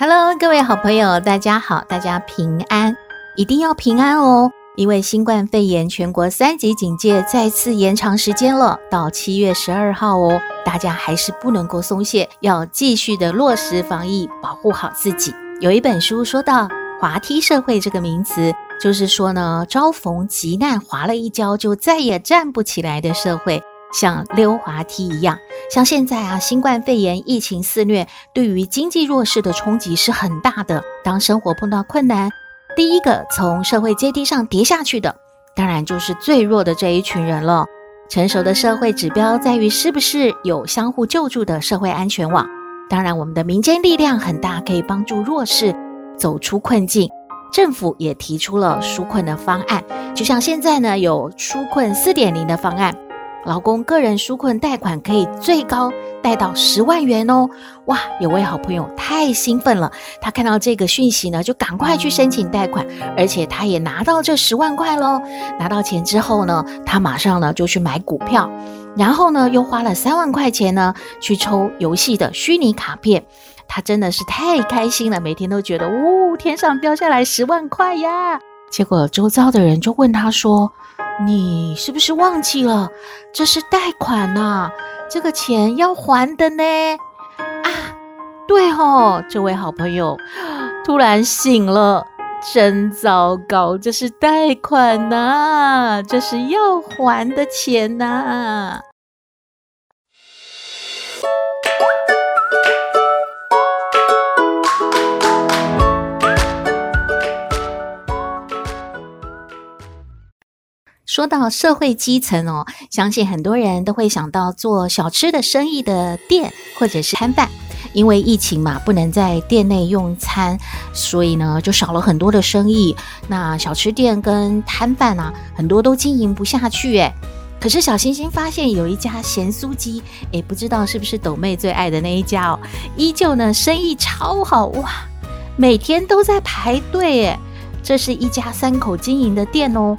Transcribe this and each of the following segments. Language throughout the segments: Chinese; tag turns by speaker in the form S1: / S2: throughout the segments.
S1: Hello，各位好朋友，大家好，大家平安，一定要平安哦！因为新冠肺炎全国三级警戒再次延长时间了，到七月十二号哦，大家还是不能够松懈，要继续的落实防疫，保护好自己。有一本书说到“滑梯社会”这个名词，就是说呢，遭逢急难滑了一跤就再也站不起来的社会。像溜滑梯一样，像现在啊，新冠肺炎疫情肆虐，对于经济弱势的冲击是很大的。当生活碰到困难，第一个从社会阶梯上跌下去的，当然就是最弱的这一群人了。成熟的社会指标在于是不是有相互救助的社会安全网。当然，我们的民间力量很大，可以帮助弱势走出困境。政府也提出了纾困的方案，就像现在呢，有纾困四点零的方案。劳工个人纾困贷款可以最高贷到十万元哦！哇，有位好朋友太兴奋了，他看到这个讯息呢，就赶快去申请贷款，而且他也拿到这十万块喽。拿到钱之后呢，他马上呢就去买股票，然后呢又花了三万块钱呢去抽游戏的虚拟卡片。他真的是太开心了，每天都觉得呜、哦，天上掉下来十万块呀！结果周遭的人就问他说。你是不是忘记了？这是贷款呐，这个钱要还的呢。啊，对哦，这位好朋友突然醒了，真糟糕，这是贷款呐，这是要还的钱呐。说到社会基层哦，相信很多人都会想到做小吃的生意的店或者是摊贩，因为疫情嘛，不能在店内用餐，所以呢就少了很多的生意。那小吃店跟摊贩啊，很多都经营不下去诶。可是小星星发现有一家咸酥鸡，诶，不知道是不是斗妹最爱的那一家哦，依旧呢生意超好哇，每天都在排队诶。这是一家三口经营的店哦。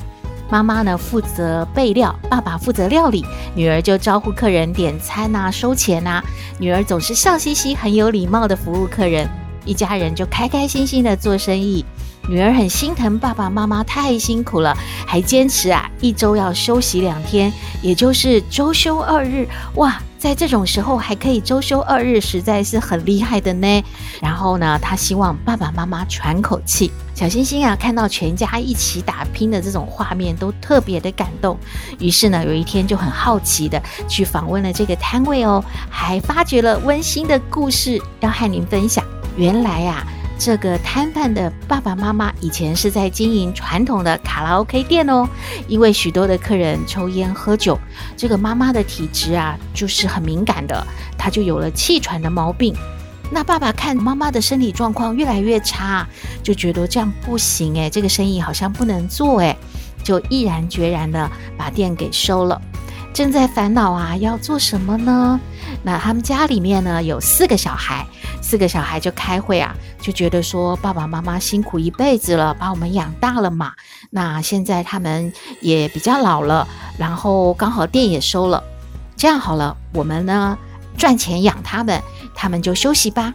S1: 妈妈呢负责备料，爸爸负责料理，女儿就招呼客人点餐啊、收钱啊。女儿总是笑嘻嘻、很有礼貌的服务客人，一家人就开开心心的做生意。女儿很心疼爸爸妈妈太辛苦了，还坚持啊一周要休息两天，也就是周休二日。哇！在这种时候还可以周休二日，实在是很厉害的呢。然后呢，他希望爸爸妈妈喘口气。小星星啊，看到全家一起打拼的这种画面，都特别的感动。于是呢，有一天就很好奇的去访问了这个摊位哦，还发掘了温馨的故事要和您分享。原来呀、啊。这个摊贩的爸爸妈妈以前是在经营传统的卡拉 OK 店哦，因为许多的客人抽烟喝酒，这个妈妈的体质啊就是很敏感的，她就有了气喘的毛病。那爸爸看妈妈的身体状况越来越差，就觉得这样不行诶，这个生意好像不能做诶，就毅然决然的把店给收了。正在烦恼啊，要做什么呢？那他们家里面呢有四个小孩，四个小孩就开会啊，就觉得说爸爸妈妈辛苦一辈子了，把我们养大了嘛。那现在他们也比较老了，然后刚好店也收了，这样好了，我们呢赚钱养他们，他们就休息吧。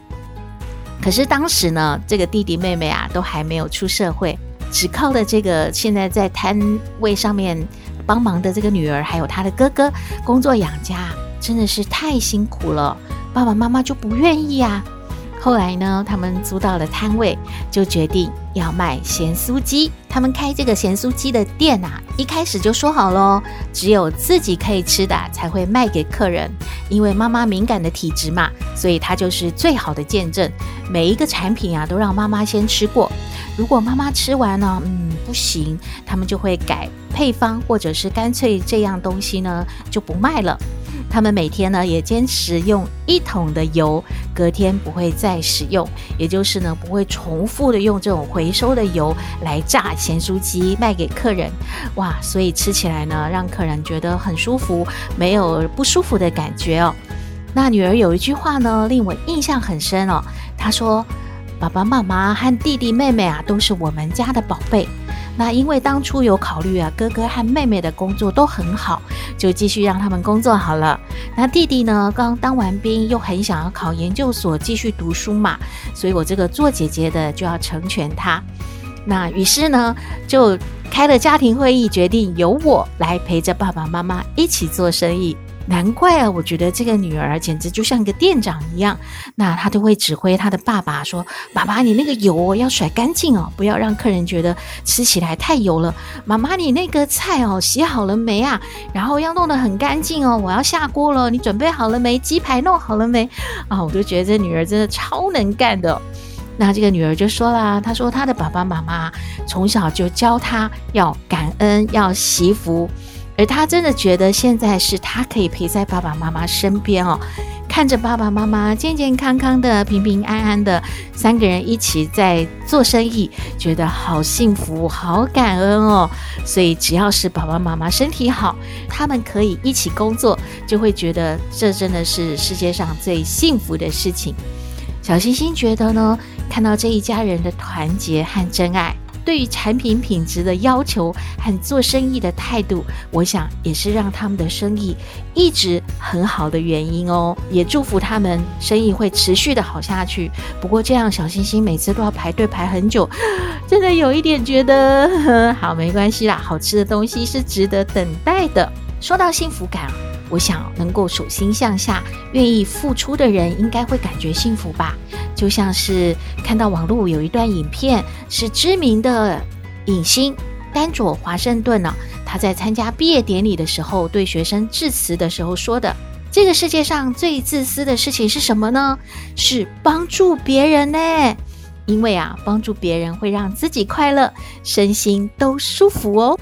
S1: 可是当时呢，这个弟弟妹妹啊都还没有出社会，只靠的这个现在在摊位上面。帮忙的这个女儿还有她的哥哥工作养家，真的是太辛苦了。爸爸妈妈就不愿意啊。后来呢，他们租到了摊位，就决定要卖咸酥鸡。他们开这个咸酥鸡的店啊，一开始就说好喽，只有自己可以吃的才会卖给客人。因为妈妈敏感的体质嘛，所以她就是最好的见证。每一个产品啊，都让妈妈先吃过。如果妈妈吃完呢，嗯，不行，他们就会改配方，或者是干脆这样东西呢就不卖了。他们每天呢也坚持用一桶的油，隔天不会再使用，也就是呢不会重复的用这种回收的油来炸咸酥鸡卖给客人。哇，所以吃起来呢让客人觉得很舒服，没有不舒服的感觉哦。那女儿有一句话呢令我印象很深哦，她说。爸爸妈妈和弟弟妹妹啊，都是我们家的宝贝。那因为当初有考虑啊，哥哥和妹妹的工作都很好，就继续让他们工作好了。那弟弟呢，刚当完兵，又很想要考研究所继续读书嘛，所以我这个做姐姐的就要成全他。那于是呢，就开了家庭会议，决定由我来陪着爸爸妈妈一起做生意。难怪啊，我觉得这个女儿简直就像一个店长一样。那她都会指挥她的爸爸说：“爸爸，你那个油要甩干净哦，不要让客人觉得吃起来太油了。妈妈，你那个菜哦洗好了没啊？然后要弄得很干净哦。我要下锅了，你准备好了没？鸡排弄好了没？啊，我就觉得这女儿真的超能干的。那这个女儿就说啦，她说她的爸爸妈妈从小就教她要感恩，要惜福。”而他真的觉得现在是他可以陪在爸爸妈妈身边哦，看着爸爸妈妈健健康康的、平平安安的，三个人一起在做生意，觉得好幸福、好感恩哦。所以只要是爸爸妈妈身体好，他们可以一起工作，就会觉得这真的是世界上最幸福的事情。小星星觉得呢，看到这一家人的团结和真爱。对于产品品质的要求和做生意的态度，我想也是让他们的生意一直很好的原因哦。也祝福他们生意会持续的好下去。不过这样，小星星每次都要排队排很久，真的有一点觉得 好，没关系啦，好吃的东西是值得等待的。说到幸福感。我想能够手心向下、愿意付出的人，应该会感觉幸福吧？就像是看到网络有一段影片，是知名的影星丹佐华盛顿呢，他在参加毕业典礼的时候，对学生致辞的时候说的：“这个世界上最自私的事情是什么呢？是帮助别人呢，因为啊，帮助别人会让自己快乐，身心都舒服哦。”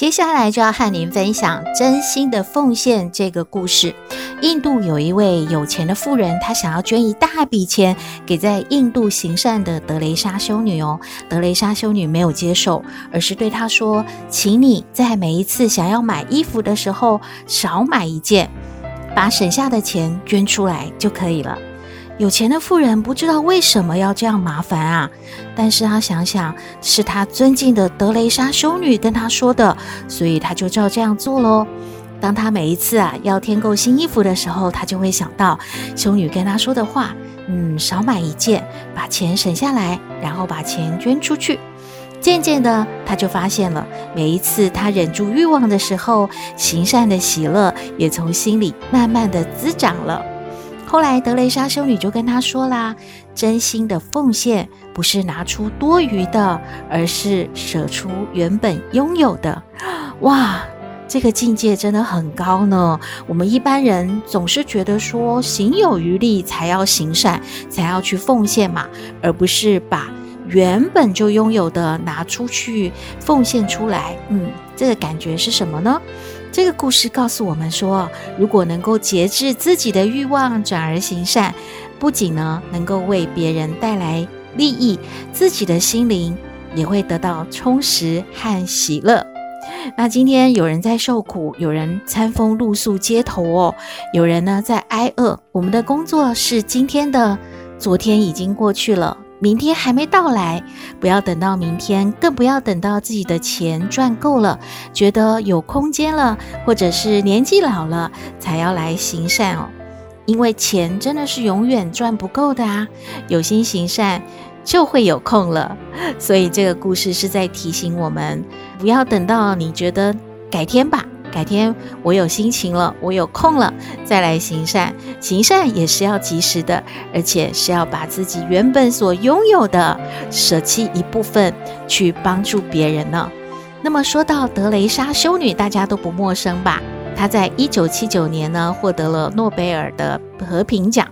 S1: 接下来就要和您分享真心的奉献这个故事。印度有一位有钱的富人，他想要捐一大笔钱给在印度行善的德雷莎修女哦。德雷莎修女没有接受，而是对他说：“请你在每一次想要买衣服的时候少买一件，把省下的钱捐出来就可以了。”有钱的富人不知道为什么要这样麻烦啊，但是他想想是他尊敬的德雷莎修女跟他说的，所以他就照这样做喽。当他每一次啊要添购新衣服的时候，他就会想到修女跟他说的话，嗯，少买一件，把钱省下来，然后把钱捐出去。渐渐的，他就发现了，每一次他忍住欲望的时候，行善的喜乐也从心里慢慢的滋长了。后来，德雷莎修女就跟他说啦：“真心的奉献不是拿出多余的，而是舍出原本拥有的。”哇，这个境界真的很高呢。我们一般人总是觉得说，行有余力才要行善，才要去奉献嘛，而不是把原本就拥有的拿出去奉献出来。嗯，这个感觉是什么呢？这个故事告诉我们说，如果能够节制自己的欲望，转而行善，不仅呢能够为别人带来利益，自己的心灵也会得到充实和喜乐。那今天有人在受苦，有人餐风露宿街头哦，有人呢在挨饿。我们的工作是今天的，昨天已经过去了。明天还没到来，不要等到明天，更不要等到自己的钱赚够了，觉得有空间了，或者是年纪老了，才要来行善哦。因为钱真的是永远赚不够的啊！有心行善，就会有空了。所以这个故事是在提醒我们，不要等到你觉得改天吧。改天我有心情了，我有空了，再来行善。行善也是要及时的，而且是要把自己原本所拥有的舍弃一部分，去帮助别人呢。那么说到德雷莎修女，大家都不陌生吧？她在一九七九年呢获得了诺贝尔的和平奖。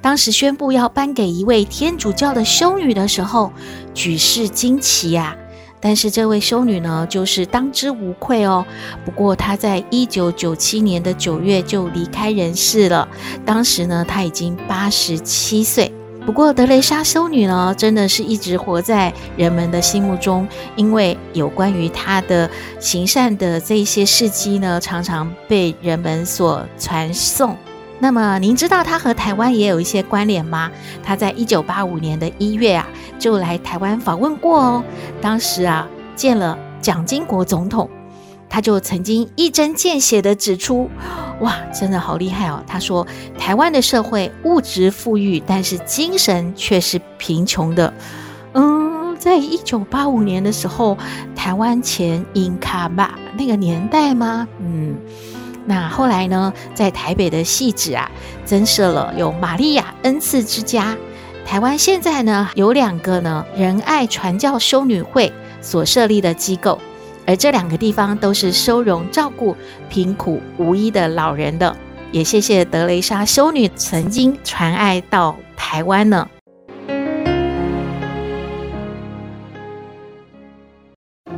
S1: 当时宣布要颁给一位天主教的修女的时候，举世惊奇呀。但是这位修女呢，就是当之无愧哦。不过她在一九九七年的九月就离开人世了，当时呢，她已经八十七岁。不过德雷莎修女呢，真的是一直活在人们的心目中，因为有关于她的行善的这些事迹呢，常常被人们所传颂。那么您知道他和台湾也有一些关联吗？他在一九八五年的一月啊，就来台湾访问过哦。当时啊，见了蒋经国总统。他就曾经一针见血地指出，哇，真的好厉害哦！他说，台湾的社会物质富裕，但是精神却是贫穷的。嗯，在一九八五年的时候，台湾前英卡吧那个年代吗？嗯，那后来呢，在台北的汐止啊，增设了有玛利亚恩赐之家。台湾现在呢，有两个呢仁爱传教修女会所设立的机构。而这两个地方都是收容照顾贫苦无依的老人的，也谢谢德雷莎修女曾经传爱到台湾呢。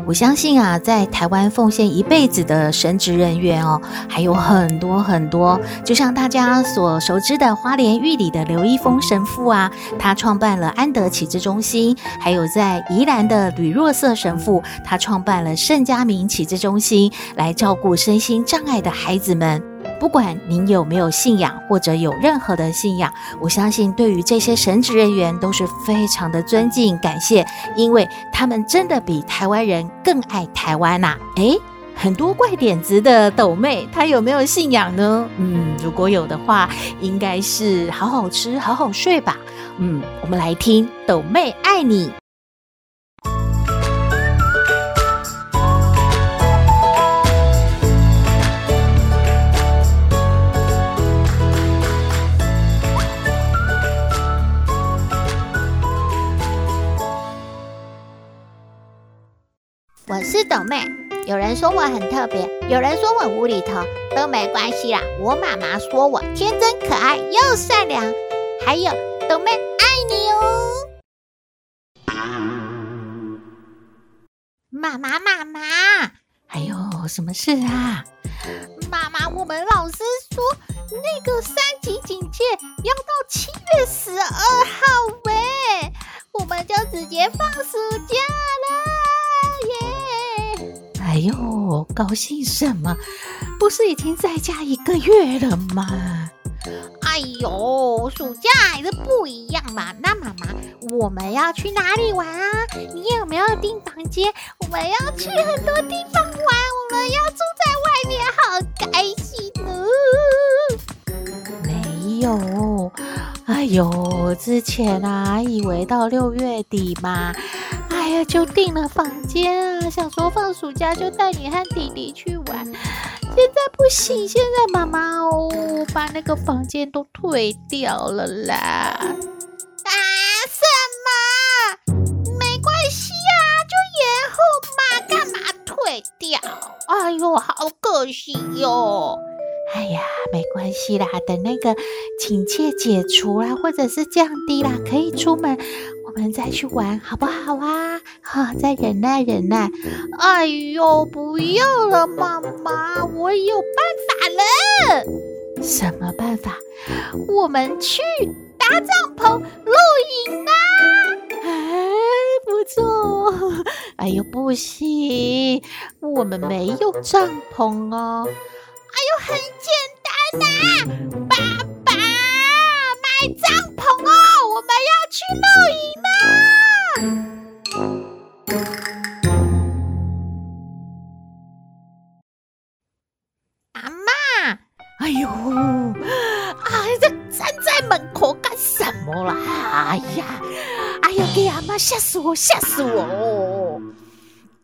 S1: 我相信啊，在台湾奉献一辈子的神职人员哦，还有很多很多。就像大家所熟知的花莲玉里的刘一峰神父啊，他创办了安德启智中心；还有在宜兰的吕若瑟神父，他创办了圣嘉明启智中心，来照顾身心障碍的孩子们。不管您有没有信仰，或者有任何的信仰，我相信对于这些神职人员都是非常的尊敬、感谢，因为他们真的比台湾人更爱台湾呐、啊。诶，很多怪点子的斗妹，她有没有信仰呢？嗯，如果有的话，应该是好好吃、好好睡吧。嗯，我们来听斗妹爱你。
S2: 是抖妹，有人说我很特别，有人说我无厘头，都没关系啦。我妈妈说我天真可爱又善良，还有抖妹爱你哦。妈妈妈妈，
S1: 还有什么事啊？
S2: 妈妈，我们老师说那个三级警戒要到七月十二号喂，我们就直接放暑假了。
S1: 哎呦，高兴什么？不是已经在家一个月了吗？
S2: 哎呦，暑假还是不一样嘛。那妈妈，我们要去哪里玩啊？你有没有订房间？我们要去很多地方玩，我们要住在外面，好开心哦。
S1: 没有，哎呦，之前啊，以为到六月底嘛。哎呀，就订了房间啊，想说放暑假就带你和弟弟去玩。现在不行，现在妈妈哦，把那个房间都退掉了啦。
S2: 啊？什么？没关系啊，就延后嘛，干嘛退掉？哎呦，好可惜哟。
S1: 哎呀，没关系啦，等那个警戒解除啦，或者是降低啦，可以出门。我们再去玩好不好啊？好，再忍耐忍耐。
S2: 哎呦，不要了，妈妈，我有办法了。
S1: 什么办法？
S2: 我们去搭帐篷露营啊！
S1: 哎，不错。哎呦，不行，我们没有帐篷哦。
S2: 哎呦，很简单呐，爸爸买帐篷哦，我们要去露营。
S1: 哎呀，哎呀，给阿妈吓死我，吓死我！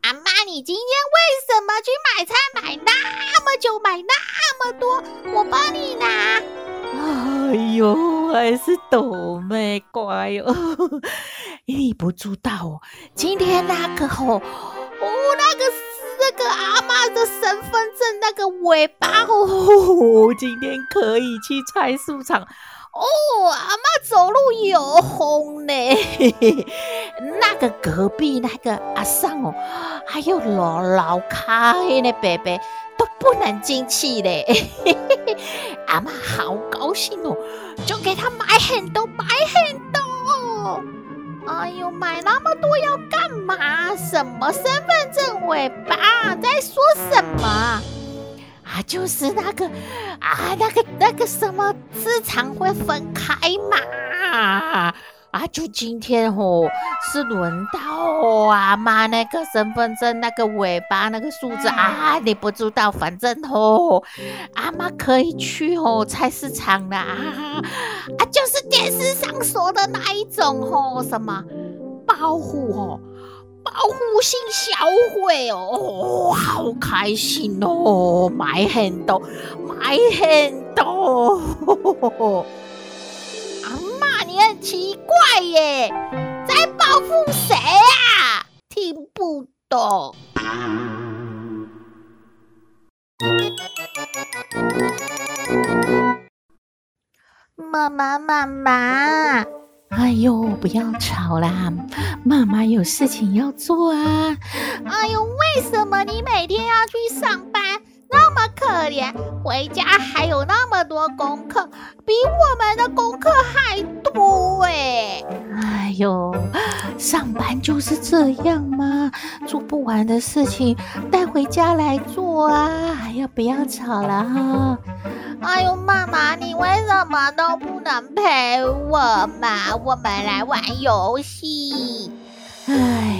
S2: 阿妈，你今天为什么去买菜买那么久，买那么多？我帮你拿。
S1: 哎呦，还是倒霉乖哦，你不知道哦，今天那个吼，
S2: 哦，那个是那个阿妈的身份证那个尾巴哦，
S1: 今天可以去菜市场。
S2: 哦，阿妈走路有风呢。那个隔壁那个阿桑哦，还有老老咖黑的伯伯都不能进去嘞。阿妈好高兴哦，就给他买很多，买很多。哎呦，买那么多要干嘛？什么身份证尾巴？在说什么？啊，就是那个啊，那个那个什么资产会分开嘛？啊，就今天哦，是轮到阿妈那个身份证那个尾巴那个数字啊，你不知道，反正哦，阿妈可以去哦菜市场啦啊，啊，就是电视上说的那一种哦，什么保护哦。保护性消费哦，好开心哦，买很多，买很多。很奇怪耶，在报复谁啊？听不懂。妈妈，妈妈。
S1: 哎呦，不要吵啦！妈妈有事情要做啊！
S2: 哎呦，为什么你每天要去上班，那么可怜，回家还有那么多功课，比我们的功课还多哎！
S1: 哎呦，上班就是这样嘛，做不完的事情带回家来做啊！哎呀，不要吵了哈！
S2: 哎呦，妈妈，你为什么都不能陪我嘛？我们来玩游戏。
S1: 哎，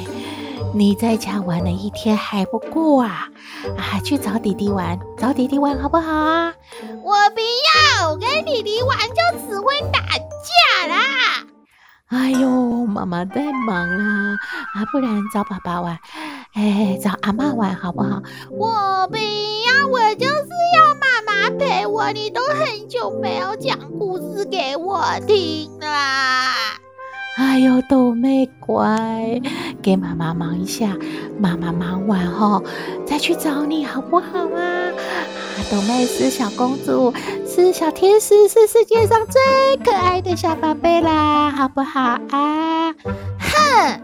S1: 你在家玩了一天还不够啊？啊，去找弟弟玩，找弟弟玩好不好啊？
S2: 我不要，我跟弟弟玩就只会打架啦。
S1: 哎呦，妈妈太忙啦啊，不然找爸爸玩，哎，找阿妈玩好不好？
S2: 我不要，我就是要妈妈陪我。你都很久没有讲故事给我听啦。
S1: 哎呦，豆妹乖，给妈妈忙一下，妈妈忙完后再去找你好不好啊？啊，豆妹是小公主，是小天使，是世界上最可爱的小宝贝啦，好不好啊？
S2: 哼，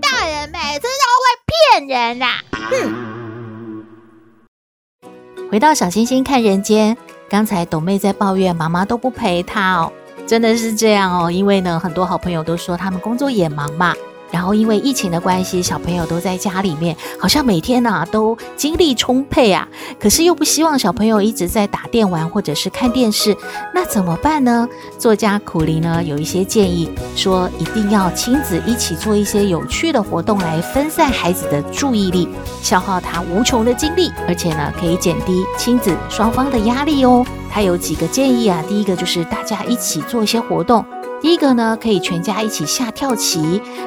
S2: 大人每次都会骗人啦，哼！
S1: 回到小星星看人间，刚才豆妹在抱怨妈妈都不陪她哦。真的是这样哦，因为呢，很多好朋友都说他们工作也忙嘛。然后因为疫情的关系，小朋友都在家里面，好像每天呢、都精力充沛啊。可是又不希望小朋友一直在打电玩或者是看电视，那怎么办呢？作家苦苓呢有一些建议，说一定要亲子一起做一些有趣的活动，来分散孩子的注意力，消耗他无穷的精力，而且呢可以减低亲子双方的压力哦。他有几个建议啊，第一个就是大家一起做一些活动。第一个呢，可以全家一起下跳棋；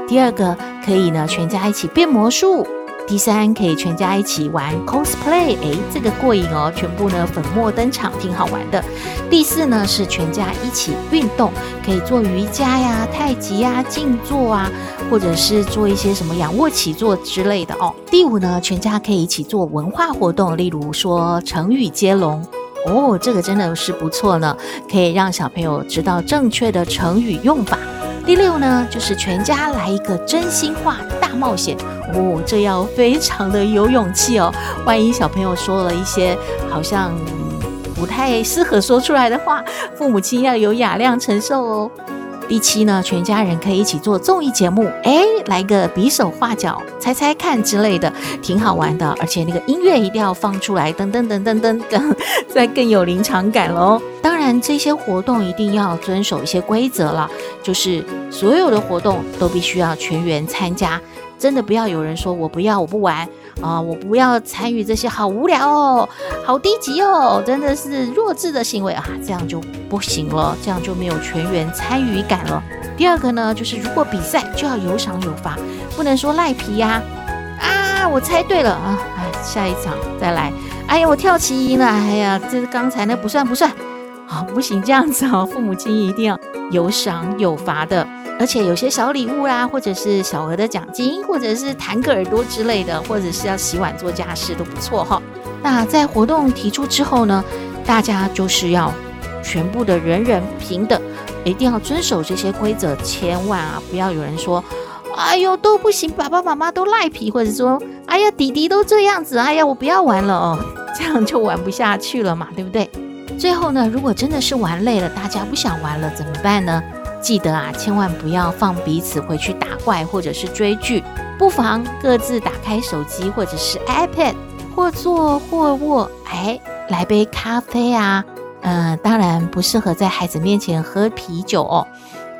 S1: 第二个，可以呢全家一起变魔术；第三，可以全家一起玩 cosplay，诶，这个过瘾哦，全部呢粉墨登场，挺好玩的。第四呢是全家一起运动，可以做瑜伽呀、太极呀、静坐啊，或者是做一些什么仰卧起坐之类的哦。第五呢，全家可以一起做文化活动，例如说成语接龙。哦，这个真的是不错呢，可以让小朋友知道正确的成语用法。第六呢，就是全家来一个真心话大冒险。哦，这要非常的有勇气哦，万一小朋友说了一些好像不太适合说出来的话，父母亲要有雅量承受哦。第七呢，全家人可以一起做综艺节目，哎，来个比手画脚、猜猜看之类的，挺好玩的。而且那个音乐一定要放出来，噔噔噔噔噔，更 再更有临场感喽。当然，这些活动一定要遵守一些规则了，就是所有的活动都必须要全员参加。真的不要有人说我不要，我不玩啊，我不要参与这些，好无聊哦，好低级哦，真的是弱智的行为啊，这样就不行了，这样就没有全员参与感了。第二个呢，就是如果比赛就要有赏有罚，不能说赖皮呀，啊，我猜对了啊，哎，下一场再来，哎呀，我跳棋赢了，哎呀，这是刚才那不算不算，好，不行这样子哦，父母亲一定要有赏有罚的。而且有些小礼物啦，或者是小额的奖金，或者是弹个耳朵之类的，或者是要洗碗做家事都不错哈。那在活动提出之后呢，大家就是要全部的人人平等，一定要遵守这些规则，千万啊不要有人说，哎呦都不行，爸爸妈妈都赖皮，或者说，哎呀弟弟都这样子，哎呀我不要玩了哦，这样就玩不下去了嘛，对不对？最后呢，如果真的是玩累了，大家不想玩了，怎么办呢？记得啊，千万不要放彼此回去打怪或者是追剧，不妨各自打开手机或者是 iPad，或坐或卧，哎，来杯咖啡啊。嗯、当然不适合在孩子面前喝啤酒哦。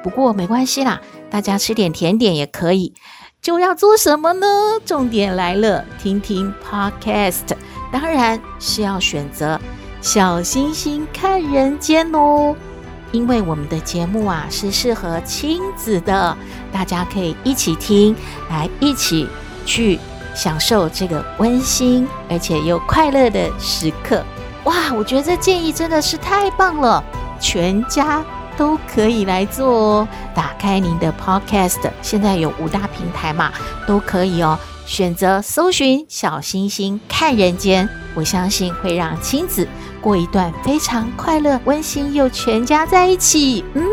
S1: 不过没关系啦，大家吃点甜点也可以。就要做什么呢？重点来了，听听 Podcast，当然是要选择。小星星看人间哦，因为我们的节目啊是适合亲子的，大家可以一起听，来一起去享受这个温馨而且又快乐的时刻。哇，我觉得这建议真的是太棒了，全家都可以来做哦。打开您的 Podcast，现在有五大平台嘛，都可以哦。选择搜寻小星星看人间，我相信会让亲子过一段非常快乐、温馨又全家在一起，嗯，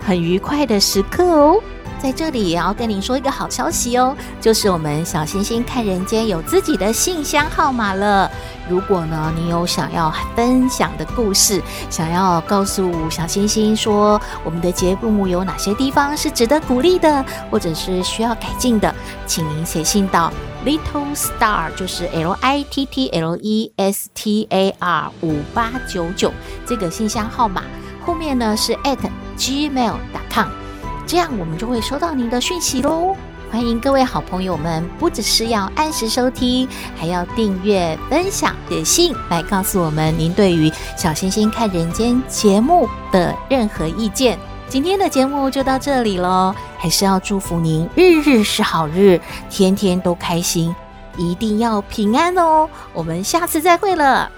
S1: 很愉快的时刻哦。在这里也要跟您说一个好消息哦，就是我们小星星看人间有自己的信箱号码了。如果呢，你有想要分享的故事，想要告诉小星星说我们的节目有哪些地方是值得鼓励的，或者是需要改进的，请您写信到 Little Star，就是 L I T T L E S T A R 五八九九这个信箱号码，后面呢是 at gmail.com。这样我们就会收到您的讯息喽！欢迎各位好朋友们，不只是要按时收听，还要订阅、分享、写信来告诉我们您对于《小星星看人间》节目的任何意见。今天的节目就到这里喽，还是要祝福您日日是好日，天天都开心，一定要平安哦！我们下次再会了。